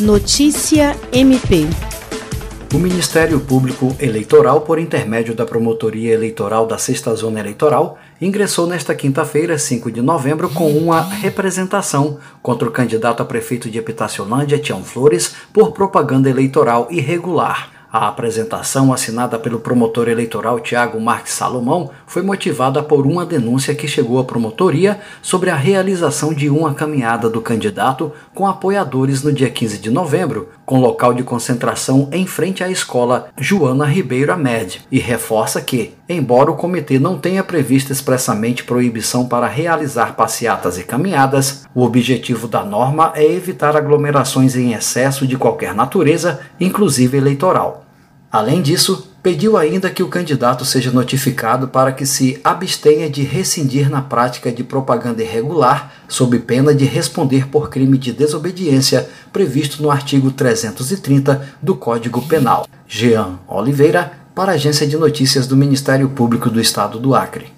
Notícia MP. O Ministério Público Eleitoral, por intermédio da Promotoria Eleitoral da Sexta Zona Eleitoral, ingressou nesta quinta-feira, 5 de novembro, com uma representação contra o candidato a prefeito de Epitaciolândia, Tião Flores, por propaganda eleitoral irregular. A apresentação, assinada pelo promotor eleitoral Tiago Marques Salomão, foi motivada por uma denúncia que chegou à promotoria sobre a realização de uma caminhada do candidato com apoiadores no dia 15 de novembro, com local de concentração em frente à escola Joana Ribeiro Amed, e reforça que, embora o comitê não tenha previsto expressamente proibição para realizar passeatas e caminhadas, o objetivo da norma é evitar aglomerações em excesso de qualquer natureza, inclusive eleitoral. Além disso, pediu ainda que o candidato seja notificado para que se abstenha de rescindir na prática de propaganda irregular, sob pena de responder por crime de desobediência previsto no artigo 330 do Código Penal. Jean Oliveira, para a Agência de Notícias do Ministério Público do Estado do Acre.